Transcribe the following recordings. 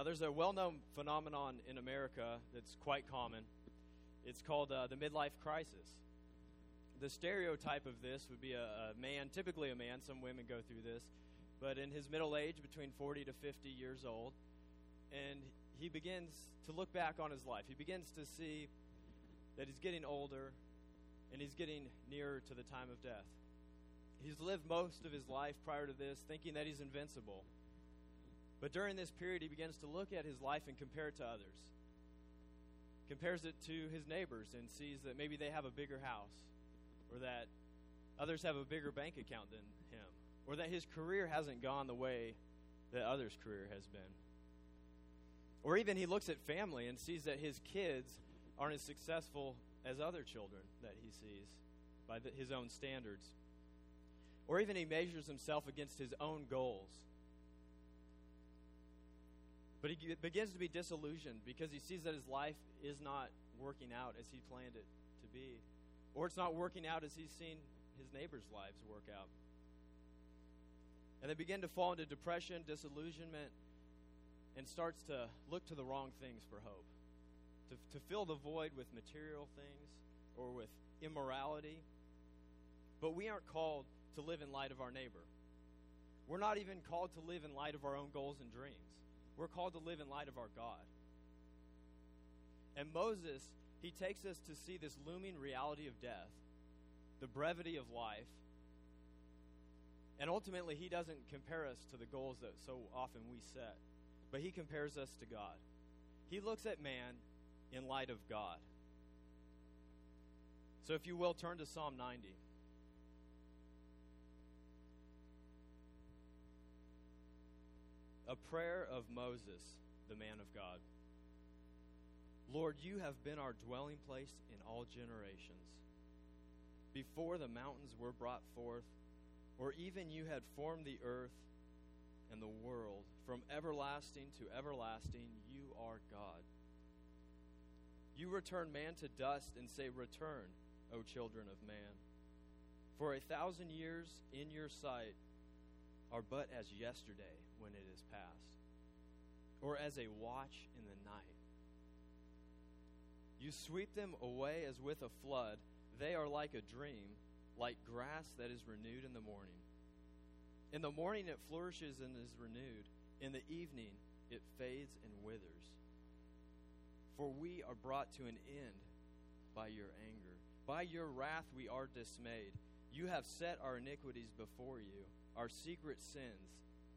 Now, there's a well known phenomenon in America that's quite common. It's called uh, the midlife crisis. The stereotype of this would be a, a man, typically a man, some women go through this, but in his middle age, between 40 to 50 years old, and he begins to look back on his life. He begins to see that he's getting older and he's getting nearer to the time of death. He's lived most of his life prior to this thinking that he's invincible. But during this period, he begins to look at his life and compare it to others. Compares it to his neighbors and sees that maybe they have a bigger house, or that others have a bigger bank account than him, or that his career hasn't gone the way that others' career has been. Or even he looks at family and sees that his kids aren't as successful as other children that he sees by the, his own standards. Or even he measures himself against his own goals. But he begins to be disillusioned because he sees that his life is not working out as he planned it to be, or it's not working out as he's seen his neighbors' lives work out. And they begin to fall into depression, disillusionment, and starts to look to the wrong things for hope. To, to fill the void with material things or with immorality. But we aren't called to live in light of our neighbor. We're not even called to live in light of our own goals and dreams. We're called to live in light of our God. And Moses, he takes us to see this looming reality of death, the brevity of life, and ultimately, he doesn't compare us to the goals that so often we set but he compares us to God. He looks at man in light of God. So, if you will, turn to Psalm 90. A prayer of Moses, the man of God. Lord, you have been our dwelling place in all generations. Before the mountains were brought forth, or even you had formed the earth and the world. From everlasting to everlasting, you are God. You return man to dust and say, Return, O children of man. For a thousand years in your sight are but as yesterday when it is past, or as a watch in the night. You sweep them away as with a flood. They are like a dream, like grass that is renewed in the morning. In the morning it flourishes and is renewed. In the evening it fades and withers. For we are brought to an end by your anger. By your wrath we are dismayed. You have set our iniquities before you, our secret sins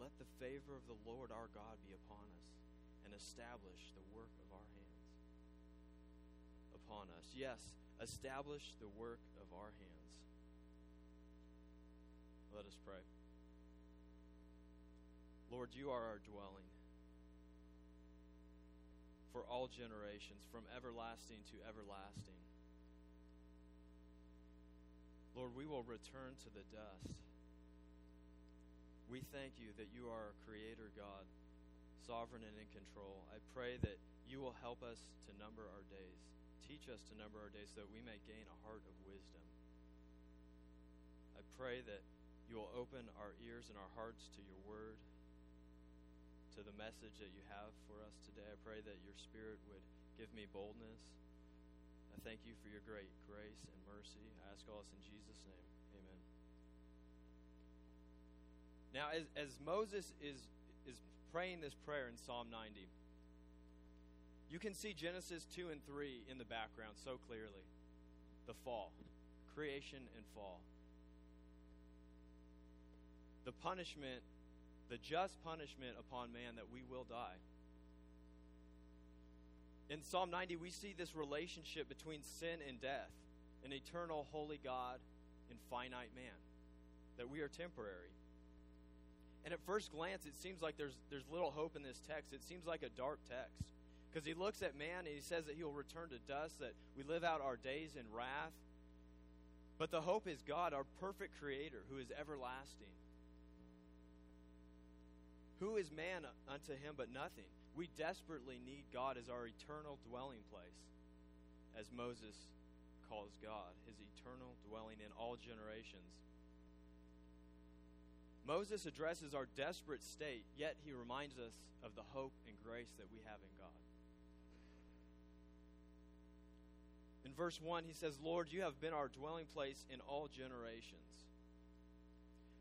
Let the favor of the Lord our God be upon us, and establish the work of our hands upon us. Yes, establish the work of our hands. Let us pray. Lord, you are our dwelling for all generations, from everlasting to everlasting. Lord, we will return to the dust. We thank you that you are our creator God, sovereign and in control. I pray that you will help us to number our days teach us to number our days so that we may gain a heart of wisdom. I pray that you will open our ears and our hearts to your word, to the message that you have for us today. I pray that your spirit would give me boldness. I thank you for your great grace and mercy. I ask all this in Jesus' name. Now, as, as Moses is, is praying this prayer in Psalm 90, You can see Genesis 2 and 3 in the background so clearly. The fall, creation and fall. The punishment, the just punishment upon man that we will die. In Psalm 90, we see this relationship between sin and death, an eternal, holy God and finite man, that we are temporary. And at first glance, it seems like there's, there's little hope in this text. It seems like a dark text. Because he looks at man and he says that he will return to dust, that we live out our days in wrath. But the hope is God, our perfect creator, who is everlasting. Who is man unto him but nothing? We desperately need God as our eternal dwelling place, as Moses calls God, his eternal dwelling in all generations. Moses addresses our desperate state, yet he reminds us of the hope and grace that we have in God. In verse 1, he says, Lord, you have been our dwelling place in all generations.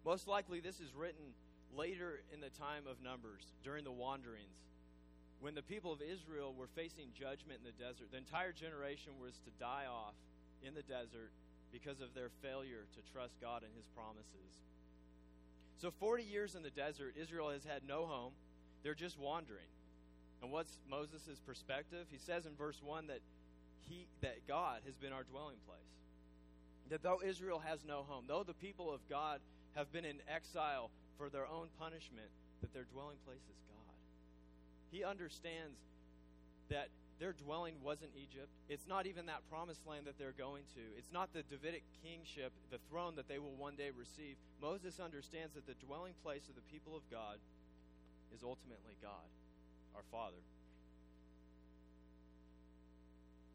Most likely, this is written later in the time of Numbers, during the wanderings. When the people of Israel were facing judgment in the desert, the entire generation was to die off in the desert because of their failure to trust God and his promises. So 40 years in the desert, Israel has had no home. They're just wandering. And what's Moses' perspective? He says in verse 1 that he that God has been our dwelling place. That though Israel has no home, though the people of God have been in exile for their own punishment, that their dwelling place is God. He understands that their dwelling wasn't Egypt. It's not even that promised land that they're going to. It's not the Davidic kingship, the throne that they will one day receive. Moses understands that the dwelling place of the people of God is ultimately God, our Father.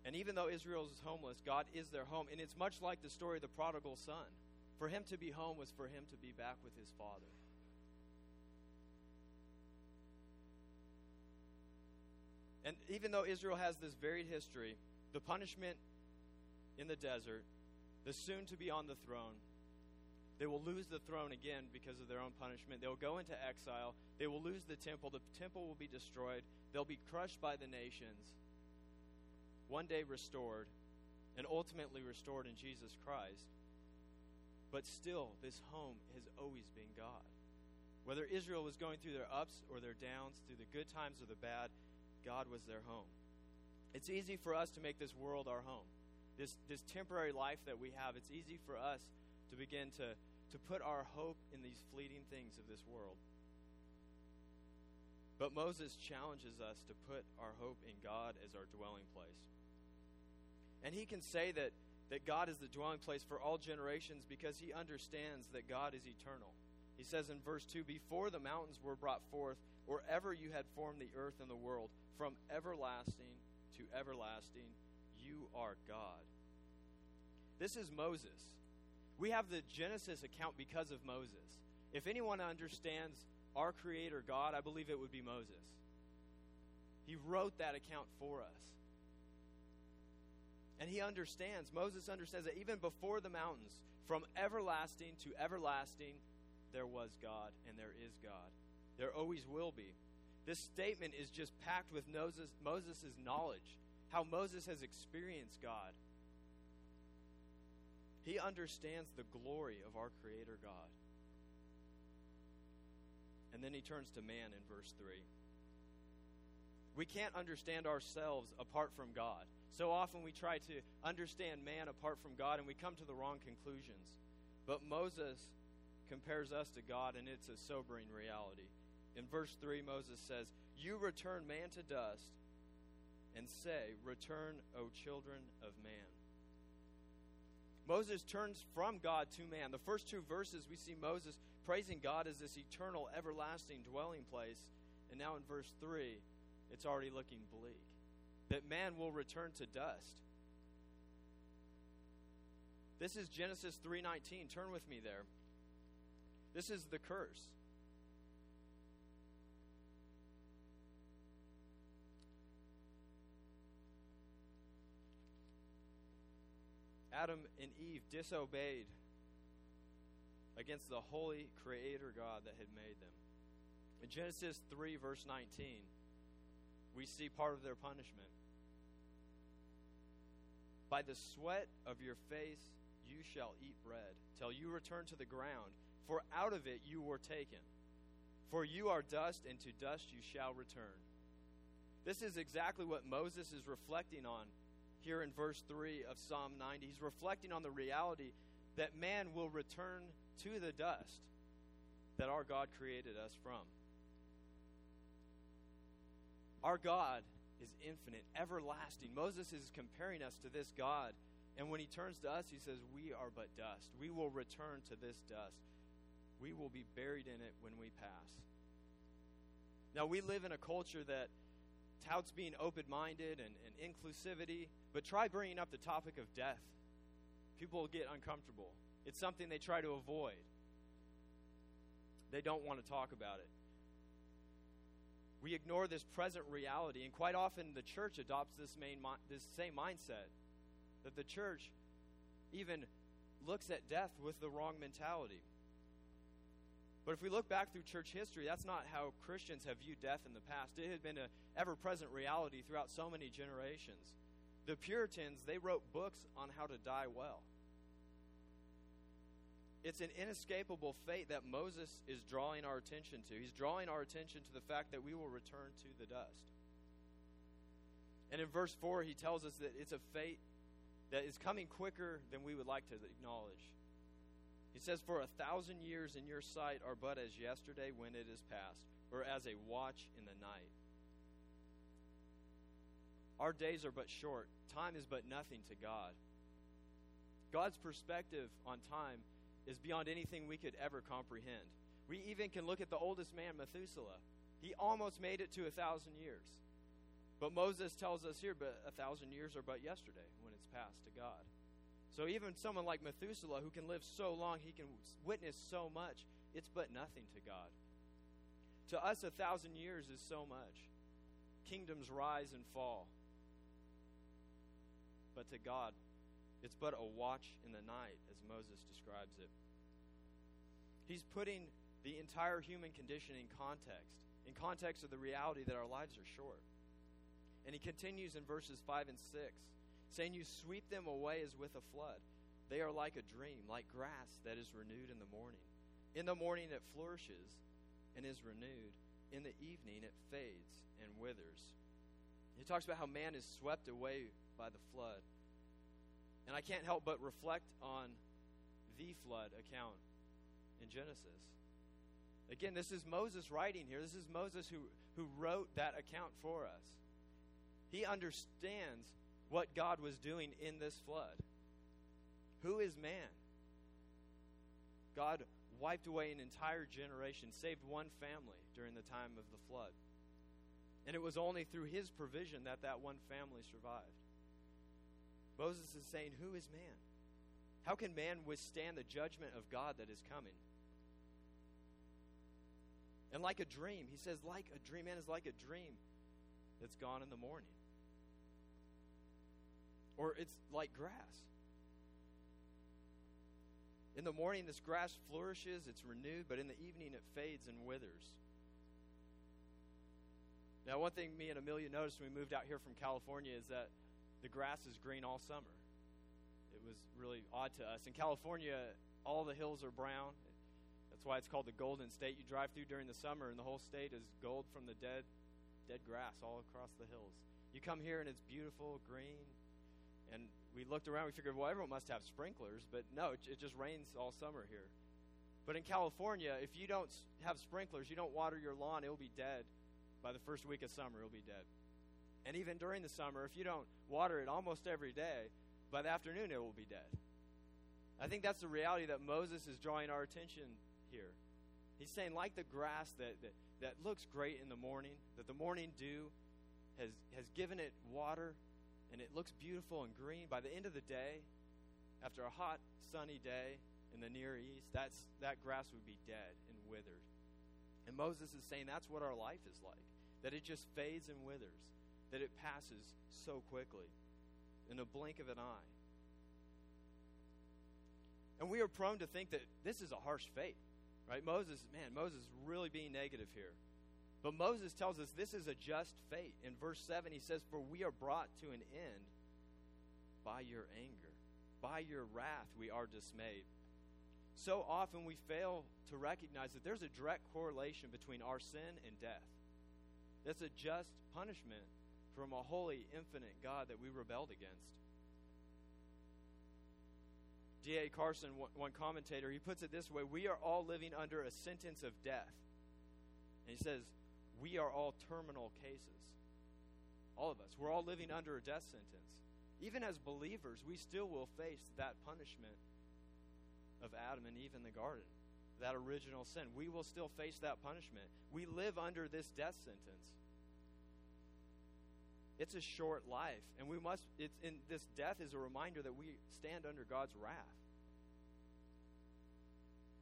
And even though Israel is homeless, God is their home. And it's much like the story of the prodigal son. For him to be home was for him to be back with his father. And even though Israel has this varied history, the punishment in the desert, the soon to be on the throne, they will lose the throne again because of their own punishment. They'll go into exile. They will lose the temple. The temple will be destroyed. They'll be crushed by the nations. One day restored, and ultimately restored in Jesus Christ. But still, this home has always been God. Whether Israel was going through their ups or their downs, through the good times or the bad, God was their home. It's easy for us to make this world our home. This, this temporary life that we have, it's easy for us to begin to, to put our hope in these fleeting things of this world. But Moses challenges us to put our hope in God as our dwelling place. And he can say that, that God is the dwelling place for all generations because he understands that God is eternal. He says in verse 2 Before the mountains were brought forth, or ever you had formed the earth and the world, from everlasting to everlasting, you are God. This is Moses. We have the Genesis account because of Moses. If anyone understands our Creator God, I believe it would be Moses. He wrote that account for us. And he understands, Moses understands that even before the mountains, from everlasting to everlasting, there was God and there is God. There always will be. This statement is just packed with Moses' knowledge, how Moses has experienced God. He understands the glory of our Creator God. And then he turns to man in verse 3. We can't understand ourselves apart from God. So often we try to understand man apart from God and we come to the wrong conclusions. But Moses compares us to God, and it's a sobering reality. In verse 3, Moses says, You return man to dust, and say, Return, O children of man. Moses turns from God to man. The first two verses, we see Moses praising God as this eternal, everlasting dwelling place. And now in verse 3, it's already looking bleak that man will return to dust. This is Genesis 3:19. Turn with me there. This is the curse. Adam and Eve disobeyed against the holy creator God that had made them. In Genesis 3, verse 19, we see part of their punishment. By the sweat of your face you shall eat bread, till you return to the ground, for out of it you were taken. For you are dust, and to dust you shall return. This is exactly what Moses is reflecting on here in verse 3 of Psalm 90. He's reflecting on the reality that man will return to the dust that our God created us from. Our God is infinite, everlasting. Moses is comparing us to this God. And when he turns to us, he says, We are but dust. We will return to this dust. We will be buried in it when we pass. Now, we live in a culture that touts being open minded and, and inclusivity, but try bringing up the topic of death. People get uncomfortable. It's something they try to avoid, they don't want to talk about it. We ignore this present reality, and quite often the church adopts this, main, this same mindset that the church even looks at death with the wrong mentality. But if we look back through church history, that's not how Christians have viewed death in the past. It had been an ever present reality throughout so many generations. The Puritans, they wrote books on how to die well. It's an inescapable fate that Moses is drawing our attention to. He's drawing our attention to the fact that we will return to the dust. And in verse 4, he tells us that it's a fate that is coming quicker than we would like to acknowledge. He says, For a thousand years in your sight are but as yesterday when it is past, or as a watch in the night. Our days are but short. Time is but nothing to God. God's perspective on time is beyond anything we could ever comprehend. We even can look at the oldest man, Methuselah. He almost made it to a thousand years. But Moses tells us here, but a thousand years are but yesterday when it's passed to God. So even someone like Methuselah, who can live so long, he can witness so much, it's but nothing to God. To us, a thousand years is so much. Kingdoms rise and fall. But to God, it's but a watch in the night, as Moses describes it. He's putting the entire human condition in context, in context of the reality that our lives are short. And he continues in verses 5 and 6, saying, You sweep them away as with a flood. They are like a dream, like grass that is renewed in the morning. In the morning it flourishes and is renewed. In the evening it fades and withers. He talks about how man is swept away by the flood. And I can't help but reflect on the flood account in Genesis. Again, this is Moses writing here. This is Moses who, who wrote that account for us. He understands what God was doing in this flood. Who is man? God wiped away an entire generation, saved one family during the time of the flood. And it was only through his provision that that one family survived. Moses is saying, Who is man? How can man withstand the judgment of God that is coming? And like a dream, he says, like a dream, man is like a dream that's gone in the morning. Or it's like grass. In the morning, this grass flourishes, it's renewed, but in the evening, it fades and withers. Now, one thing me and Amelia noticed when we moved out here from California is that the grass is green all summer. It was really odd to us. In California, all the hills are brown. That's why it's called the Golden State. You drive through during the summer, and the whole state is gold from the dead, dead grass all across the hills. You come here, and it's beautiful, green. And we looked around. We figured, well, everyone must have sprinklers, but no, it, it just rains all summer here. But in California, if you don't have sprinklers, you don't water your lawn, it'll be dead. By the first week of summer, it'll be dead. And even during the summer, if you don't water it almost every day, by the afternoon it will be dead. I think that's the reality that Moses is drawing our attention here. He's saying, like the grass that, that, that looks great in the morning, that the morning dew has, has given it water and it looks beautiful and green. By the end of the day, after a hot, sunny day in the Near East, that's, that grass would be dead and withered. And Moses is saying that's what our life is like, that it just fades and withers that it passes so quickly in a blink of an eye. And we are prone to think that this is a harsh fate, right? Moses, man, Moses is really being negative here. But Moses tells us this is a just fate. In verse 7, he says, For we are brought to an end by your anger. By your wrath we are dismayed. So often we fail to recognize that there's a direct correlation between our sin and death. That's a just punishment from a holy, infinite God that we rebelled against. D.A. Carson, one commentator, he puts it this way We are all living under a sentence of death. And he says, We are all terminal cases. All of us. We're all living under a death sentence. Even as believers, we still will face that punishment of Adam and Eve in the garden, that original sin. We will still face that punishment. We live under this death sentence. It's a short life, and we must. It's in this death is a reminder that we stand under God's wrath.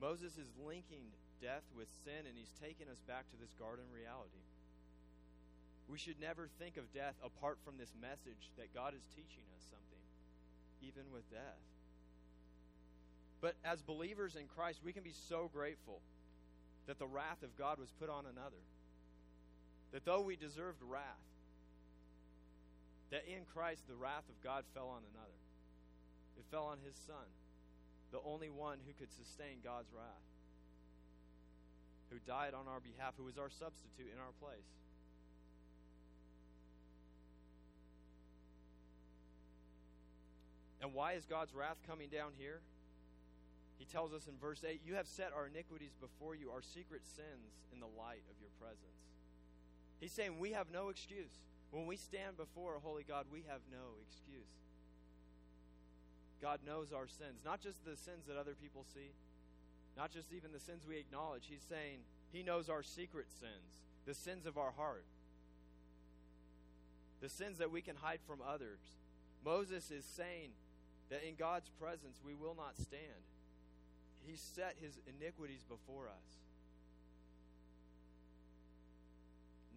Moses is linking death with sin, and he's taken us back to this garden reality. We should never think of death apart from this message that God is teaching us something, even with death. But as believers in Christ, we can be so grateful that the wrath of God was put on another. That though we deserved wrath, that in Christ the wrath of God fell on another. It fell on his son, the only one who could sustain God's wrath, who died on our behalf, who was our substitute in our place. And why is God's wrath coming down here? He tells us in verse 8, You have set our iniquities before you, our secret sins in the light of your presence. He's saying we have no excuse. When we stand before a holy God, we have no excuse. God knows our sins, not just the sins that other people see, not just even the sins we acknowledge. He's saying He knows our secret sins, the sins of our heart, the sins that we can hide from others. Moses is saying that in God's presence we will not stand. He set his iniquities before us.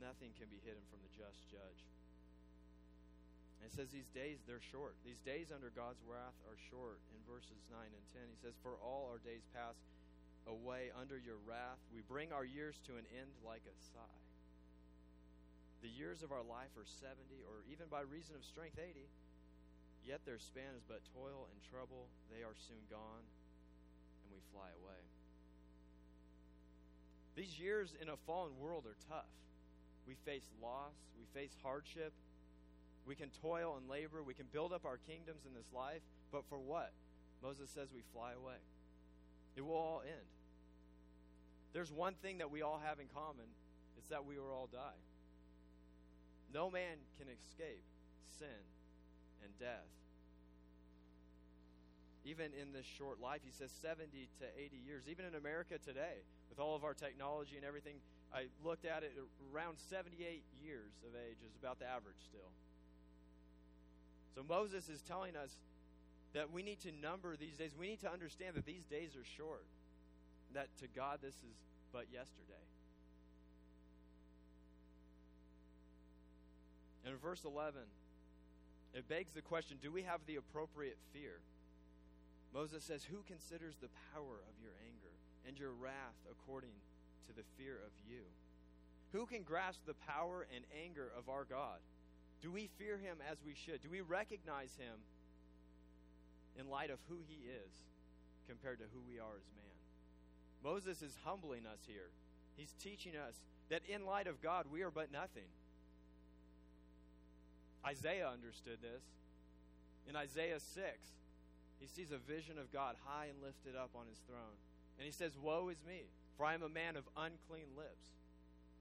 Nothing can be hidden from the just judge. And it says these days they're short. These days under God's wrath are short. In verses 9 and 10, he says, For all our days pass away under your wrath. We bring our years to an end like a sigh. The years of our life are 70, or even by reason of strength, 80. Yet their span is but toil and trouble. They are soon gone and we fly away. These years in a fallen world are tough. We face loss, we face hardship, we can toil and labor, we can build up our kingdoms in this life, but for what? Moses says we fly away. It will all end. There's one thing that we all have in common it's that we will all die. No man can escape sin and death even in this short life. He says 70 to 80 years. Even in America today, with all of our technology and everything, I looked at it around 78 years of age is about the average still. So Moses is telling us that we need to number these days. We need to understand that these days are short. That to God this is but yesterday. And in verse 11, it begs the question do we have the appropriate fear? Moses says, Who considers the power of your anger and your wrath according to the fear of you? Who can grasp the power and anger of our God? Do we fear him as we should? Do we recognize him in light of who he is compared to who we are as man? Moses is humbling us here. He's teaching us that in light of God, we are but nothing. Isaiah understood this. In Isaiah 6, he sees a vision of God high and lifted up on his throne. And he says, Woe is me, for I am a man of unclean lips,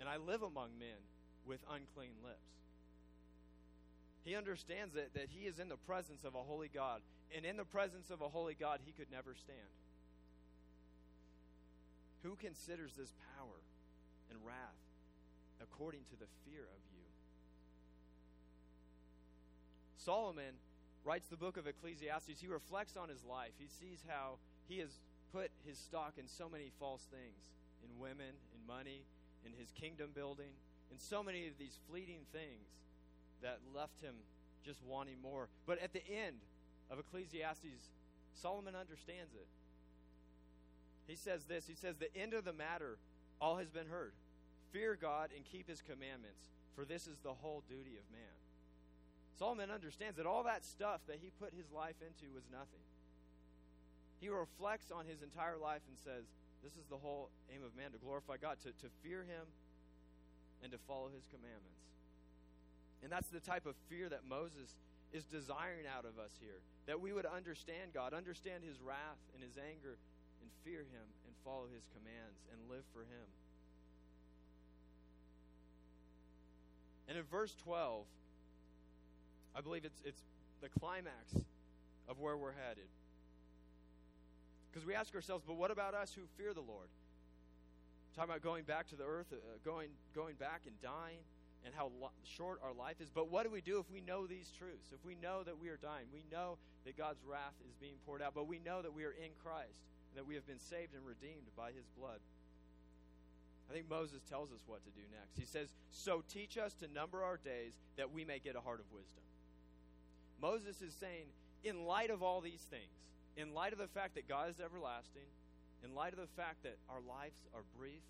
and I live among men with unclean lips. He understands that, that he is in the presence of a holy God, and in the presence of a holy God, he could never stand. Who considers this power and wrath according to the fear of you? Solomon writes the book of Ecclesiastes, he reflects on his life. He sees how he has put his stock in so many false things in women, in money, in his kingdom building, in so many of these fleeting things that left him just wanting more. But at the end of Ecclesiastes, Solomon understands it. He says this He says, The end of the matter, all has been heard. Fear God and keep his commandments, for this is the whole duty of man. Solomon understands that all that stuff that he put his life into was nothing. He reflects on his entire life and says, This is the whole aim of man to glorify God, to, to fear him and to follow his commandments. And that's the type of fear that Moses is desiring out of us here. That we would understand God, understand his wrath and his anger, and fear him and follow his commands and live for him. And in verse 12, I believe it's, it's the climax of where we're headed. Because we ask ourselves, but what about us who fear the Lord? talking about going back to the earth, uh, going, going back and dying, and how lo- short our life is. But what do we do if we know these truths? If we know that we are dying, we know that God's wrath is being poured out, but we know that we are in Christ, and that we have been saved and redeemed by his blood. I think Moses tells us what to do next. He says, So teach us to number our days that we may get a heart of wisdom. Moses is saying, in light of all these things, in light of the fact that God is everlasting, in light of the fact that our lives are brief,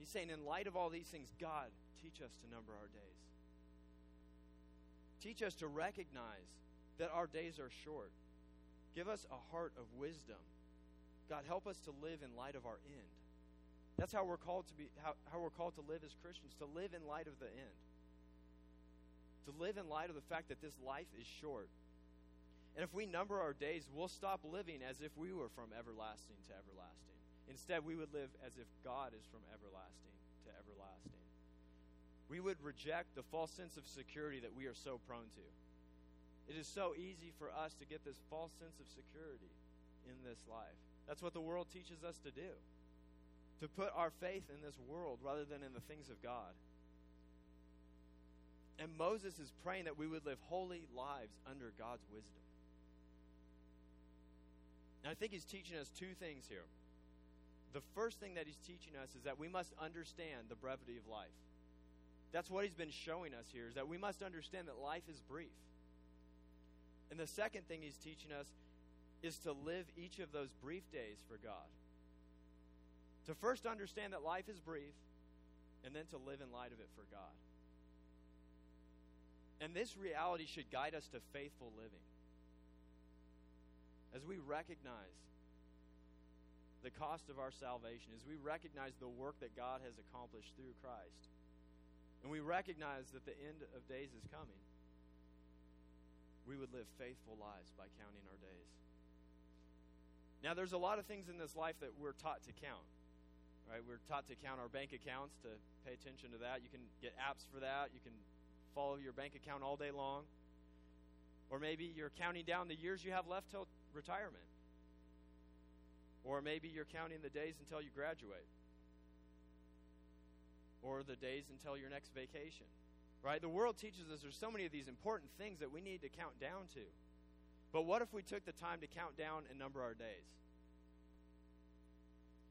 he's saying, in light of all these things, God, teach us to number our days. Teach us to recognize that our days are short. Give us a heart of wisdom. God, help us to live in light of our end. That's how we're called to be how, how we're called to live as Christians, to live in light of the end. To live in light of the fact that this life is short. And if we number our days, we'll stop living as if we were from everlasting to everlasting. Instead, we would live as if God is from everlasting to everlasting. We would reject the false sense of security that we are so prone to. It is so easy for us to get this false sense of security in this life. That's what the world teaches us to do to put our faith in this world rather than in the things of God. And Moses is praying that we would live holy lives under God's wisdom. And I think he's teaching us two things here. The first thing that he's teaching us is that we must understand the brevity of life. That's what he's been showing us here, is that we must understand that life is brief. And the second thing he's teaching us is to live each of those brief days for God. To first understand that life is brief, and then to live in light of it for God. And this reality should guide us to faithful living. As we recognize the cost of our salvation, is we recognize the work that God has accomplished through Christ, and we recognize that the end of days is coming, we would live faithful lives by counting our days. Now, there's a lot of things in this life that we're taught to count. Right? We're taught to count our bank accounts, to pay attention to that. You can get apps for that. You can follow your bank account all day long. Or maybe you're counting down the years you have left till retirement. Or maybe you're counting the days until you graduate. Or the days until your next vacation. Right? The world teaches us there's so many of these important things that we need to count down to. But what if we took the time to count down and number our days?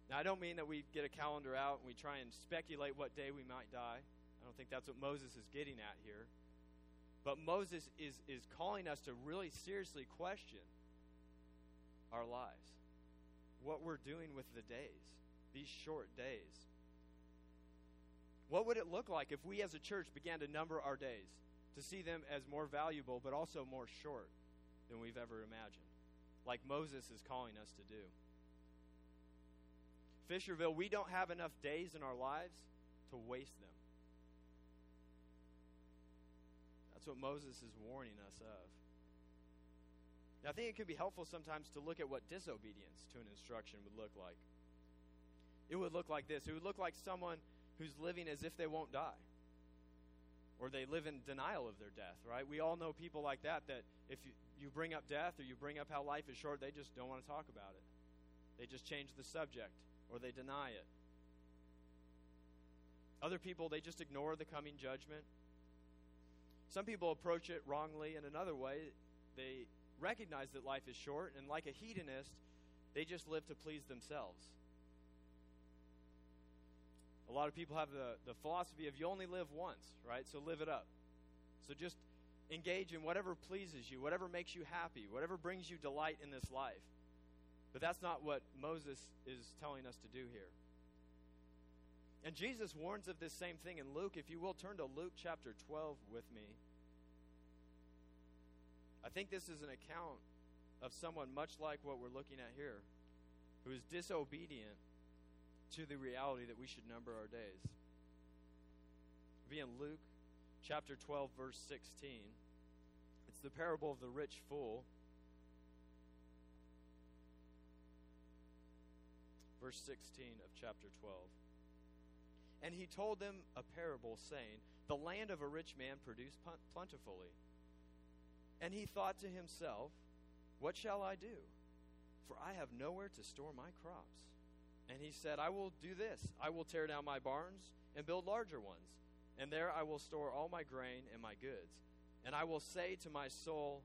Now, I don't mean that we get a calendar out and we try and speculate what day we might die. I don't think that's what Moses is getting at here. But Moses is, is calling us to really seriously question our lives, what we're doing with the days, these short days. What would it look like if we as a church began to number our days, to see them as more valuable but also more short than we've ever imagined, like Moses is calling us to do? Fisherville, we don't have enough days in our lives to waste them. That's what Moses is warning us of. Now, I think it could be helpful sometimes to look at what disobedience to an instruction would look like. It would look like this it would look like someone who's living as if they won't die. Or they live in denial of their death, right? We all know people like that that if you, you bring up death or you bring up how life is short, they just don't want to talk about it. They just change the subject or they deny it. Other people, they just ignore the coming judgment. Some people approach it wrongly in another way. They recognize that life is short, and like a hedonist, they just live to please themselves. A lot of people have the, the philosophy of you only live once, right? So live it up. So just engage in whatever pleases you, whatever makes you happy, whatever brings you delight in this life. But that's not what Moses is telling us to do here. And Jesus warns of this same thing in Luke. If you will, turn to Luke chapter 12 with me. I think this is an account of someone much like what we're looking at here, who is disobedient to the reality that we should number our days. It'll be in Luke chapter 12, verse 16. It's the parable of the rich fool. Verse 16 of chapter 12. And he told them a parable, saying, The land of a rich man produced plentifully. And he thought to himself, What shall I do? For I have nowhere to store my crops. And he said, I will do this I will tear down my barns and build larger ones, and there I will store all my grain and my goods. And I will say to my soul,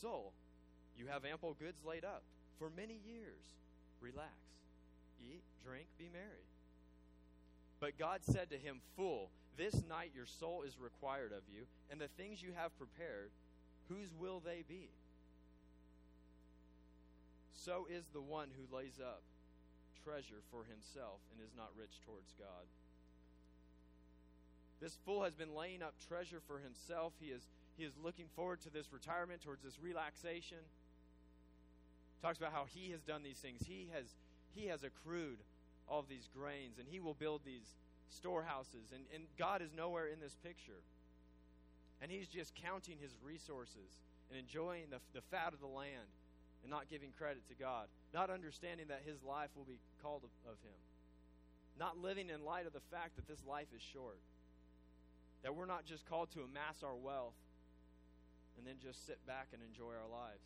Soul, you have ample goods laid up for many years. Relax, eat, drink, be merry. But God said to him, Fool, this night your soul is required of you, and the things you have prepared, whose will they be? So is the one who lays up treasure for himself and is not rich towards God. This fool has been laying up treasure for himself. He is, he is looking forward to this retirement, towards this relaxation. Talks about how he has done these things. He has, he has accrued all these grains, and he will build these storehouses. And, and God is nowhere in this picture. And he's just counting his resources and enjoying the, the fat of the land and not giving credit to God, not understanding that his life will be called of, of him, not living in light of the fact that this life is short, that we're not just called to amass our wealth and then just sit back and enjoy our lives.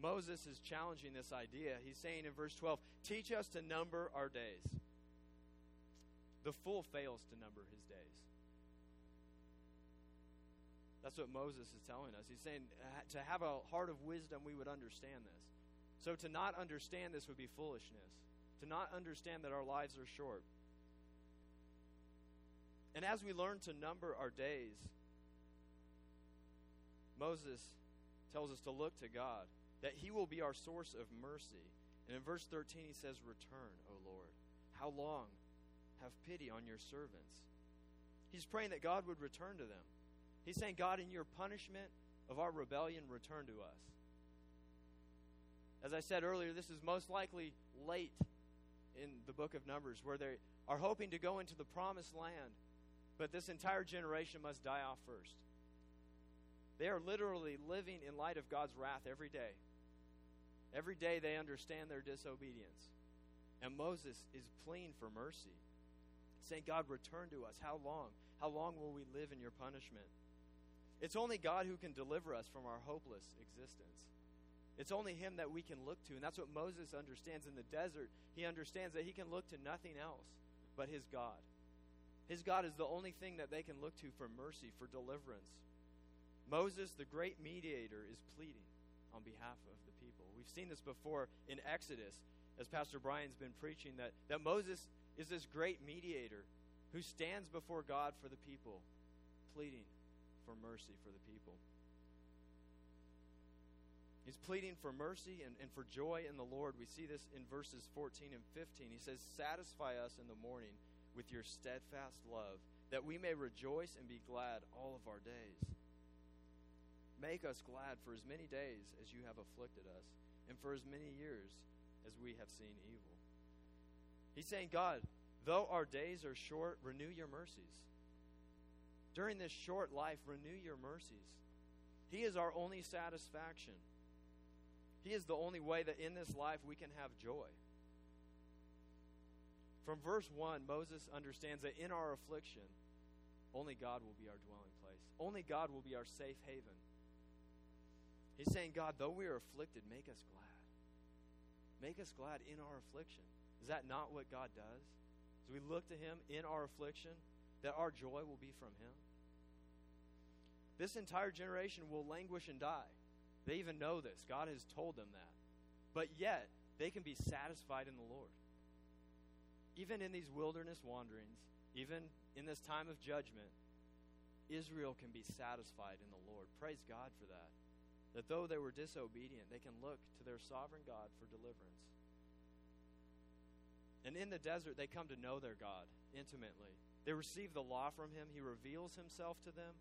Moses is challenging this idea. He's saying in verse 12, Teach us to number our days. The fool fails to number his days. That's what Moses is telling us. He's saying uh, to have a heart of wisdom, we would understand this. So to not understand this would be foolishness. To not understand that our lives are short. And as we learn to number our days, Moses tells us to look to God that he will be our source of mercy. And in verse 13, he says, Return, O Lord. How long? Have pity on your servants. He's praying that God would return to them. He's saying, God, in your punishment of our rebellion, return to us. As I said earlier, this is most likely late in the book of Numbers, where they are hoping to go into the promised land, but this entire generation must die off first. They are literally living in light of God's wrath every day. Every day they understand their disobedience. And Moses is pleading for mercy, saying, God, return to us. How long? How long will we live in your punishment? It's only God who can deliver us from our hopeless existence. It's only Him that we can look to. And that's what Moses understands in the desert. He understands that he can look to nothing else but his God. His God is the only thing that they can look to for mercy, for deliverance. Moses, the great mediator, is pleading on behalf of the people. We've seen this before in Exodus, as Pastor Brian's been preaching, that, that Moses is this great mediator who stands before God for the people, pleading for mercy for the people. He's pleading for mercy and, and for joy in the Lord. We see this in verses 14 and 15. He says, Satisfy us in the morning with your steadfast love, that we may rejoice and be glad all of our days. Make us glad for as many days as you have afflicted us and for as many years as we have seen evil. He's saying, God, though our days are short, renew your mercies. During this short life, renew your mercies. He is our only satisfaction. He is the only way that in this life we can have joy. From verse 1, Moses understands that in our affliction, only God will be our dwelling place. Only God will be our safe haven. He's saying, God, though we are afflicted, make us glad. Make us glad in our affliction. Is that not what God does? As we look to Him in our affliction, that our joy will be from Him. This entire generation will languish and die. They even know this. God has told them that. But yet, they can be satisfied in the Lord. Even in these wilderness wanderings, even in this time of judgment, Israel can be satisfied in the Lord. Praise God for that that though they were disobedient, they can look to their sovereign God for deliverance. And in the desert, they come to know their God intimately. They receive the law from him. He reveals himself to them.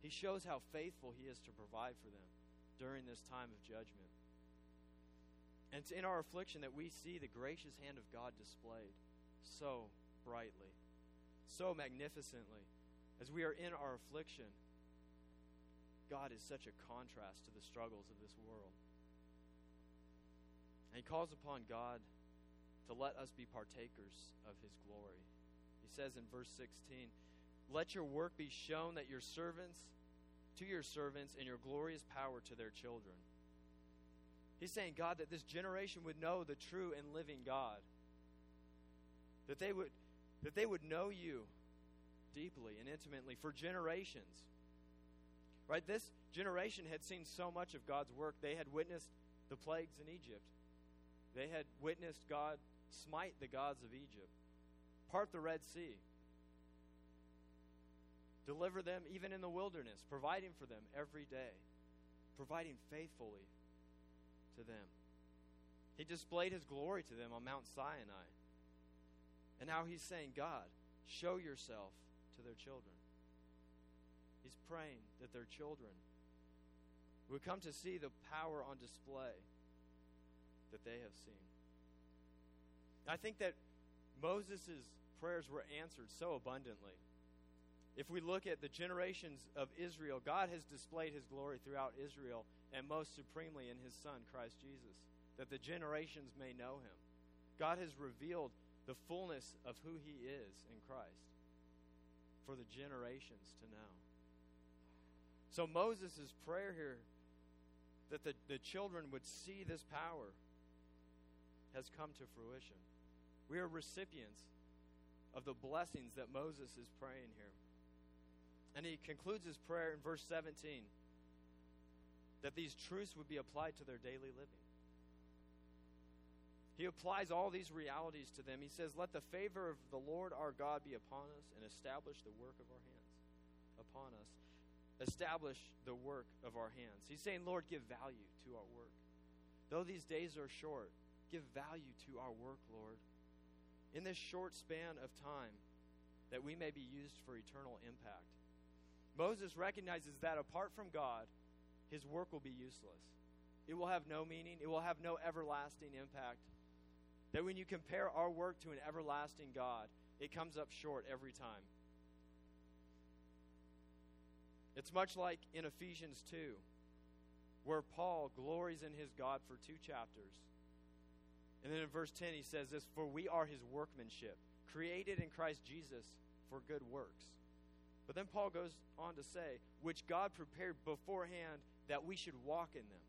He shows how faithful he is to provide for them during this time of judgment. And it's in our affliction that we see the gracious hand of God displayed so brightly, so magnificently. As we are in our affliction, God is such a contrast to the struggles of this world. And he calls upon God to let us be partakers of his glory. Says in verse 16, Let your work be shown that your servants to your servants and your glorious power to their children. He's saying, God, that this generation would know the true and living God. That they would that they would know you deeply and intimately for generations. Right? This generation had seen so much of God's work. They had witnessed the plagues in Egypt. They had witnessed God smite the gods of Egypt, part the Red Sea, deliver them even in the wilderness, providing for them every day, providing faithfully to them. He displayed his glory to them on Mount Sinai. And now he's saying, God, show yourself to their children. He's praying that their children would come to see the power on display that they have seen. I think that Moses' prayers were answered so abundantly. If we look at the generations of Israel, God has displayed his glory throughout Israel and most supremely in his Son, Christ Jesus, that the generations may know him. God has revealed the fullness of who he is in Christ for the generations to know. So Moses' prayer here that the, the children would see this power has come to fruition. We are recipients of the blessings that Moses is praying here. And he concludes his prayer in verse 17 that these truths would be applied to their daily living. He applies all these realities to them. He says, Let the favor of the Lord our God be upon us and establish the work of our hands. Upon us. Establish the work of our hands. He's saying, Lord, give value to our work. Though these days are short, give value to our work, Lord. In this short span of time, that we may be used for eternal impact. Moses recognizes that apart from God, his work will be useless. It will have no meaning, it will have no everlasting impact. That when you compare our work to an everlasting God, it comes up short every time. It's much like in Ephesians 2, where Paul glories in his God for two chapters. And then in verse 10, he says this For we are his workmanship, created in Christ Jesus for good works. But then Paul goes on to say, which God prepared beforehand that we should walk in them.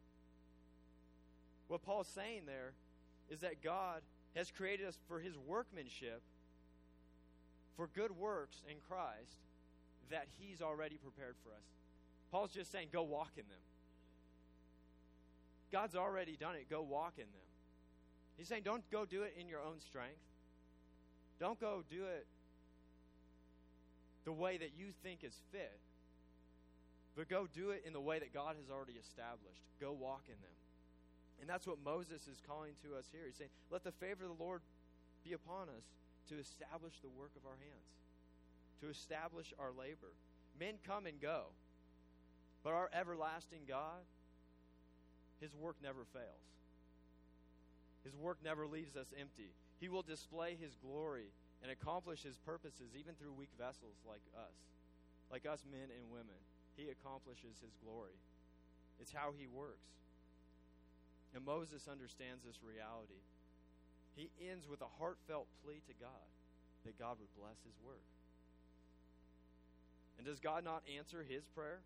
What Paul's saying there is that God has created us for his workmanship, for good works in Christ that he's already prepared for us. Paul's just saying, go walk in them. God's already done it. Go walk in them. He's saying, don't go do it in your own strength. Don't go do it the way that you think is fit, but go do it in the way that God has already established. Go walk in them. And that's what Moses is calling to us here. He's saying, Let the favor of the Lord be upon us to establish the work of our hands, to establish our labor. Men come and go, but our everlasting God, his work never fails. His work never leaves us empty. He will display his glory and accomplish his purposes even through weak vessels like us, like us men and women. He accomplishes his glory. It's how he works. And Moses understands this reality. He ends with a heartfelt plea to God that God would bless his work. And does God not answer his prayer?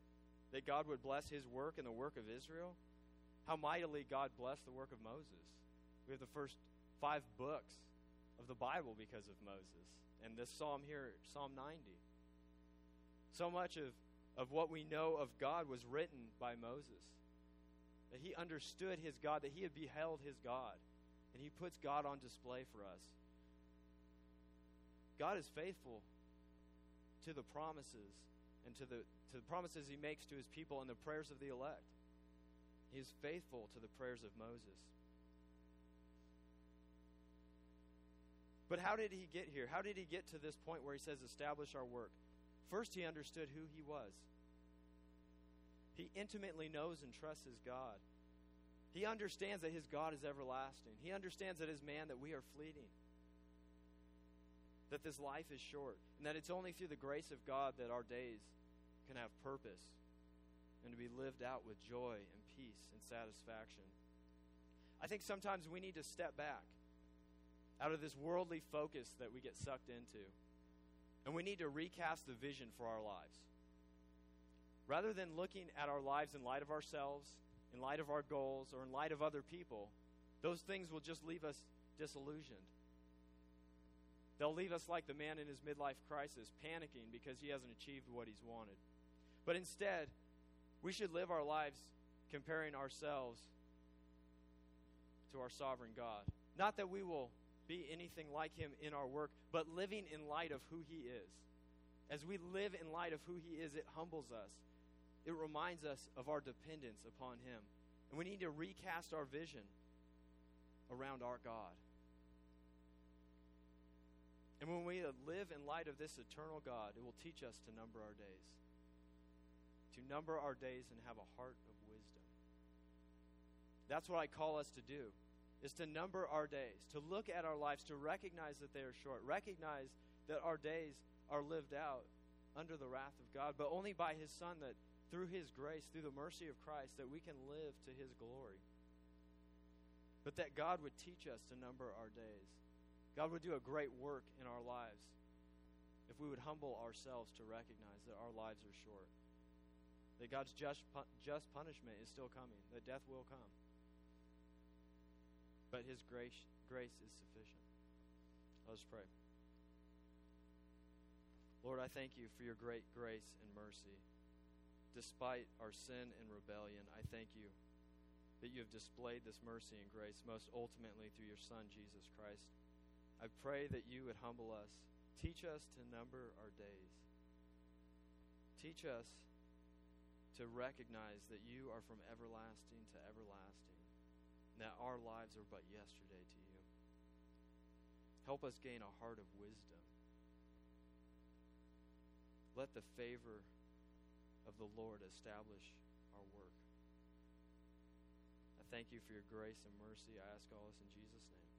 That God would bless his work and the work of Israel? How mightily God blessed the work of Moses. We have the first five books of the Bible because of Moses. And this psalm here, Psalm 90. So much of, of what we know of God was written by Moses. That he understood his God, that he had beheld his God. And he puts God on display for us. God is faithful to the promises and to the, to the promises he makes to his people and the prayers of the elect. He is faithful to the prayers of Moses. But how did he get here? How did he get to this point where he says, establish our work? First, he understood who he was. He intimately knows and trusts his God. He understands that his God is everlasting. He understands that his man that we are fleeting. That this life is short. And that it's only through the grace of God that our days can have purpose and to be lived out with joy and peace and satisfaction. I think sometimes we need to step back out of this worldly focus that we get sucked into. And we need to recast the vision for our lives. Rather than looking at our lives in light of ourselves, in light of our goals, or in light of other people, those things will just leave us disillusioned. They'll leave us like the man in his midlife crisis, panicking because he hasn't achieved what he's wanted. But instead, we should live our lives comparing ourselves to our sovereign God. Not that we will be anything like him in our work, but living in light of who he is. As we live in light of who he is, it humbles us. It reminds us of our dependence upon him. And we need to recast our vision around our God. And when we live in light of this eternal God, it will teach us to number our days. To number our days and have a heart of wisdom. That's what I call us to do is to number our days, to look at our lives, to recognize that they are short, recognize that our days are lived out under the wrath of God, but only by His Son that through His grace, through the mercy of Christ, that we can live to His glory. But that God would teach us to number our days. God would do a great work in our lives if we would humble ourselves to recognize that our lives are short. That God's just, just punishment is still coming, that death will come but His grace, grace is sufficient. Let us pray. Lord, I thank you for your great grace and mercy. Despite our sin and rebellion, I thank you that you have displayed this mercy and grace most ultimately through your Son, Jesus Christ. I pray that you would humble us. Teach us to number our days. Teach us to recognize that you are from everlasting to everlasting that our lives are but yesterday to you. Help us gain a heart of wisdom. Let the favor of the Lord establish our work. I thank you for your grace and mercy. I ask all this in Jesus' name.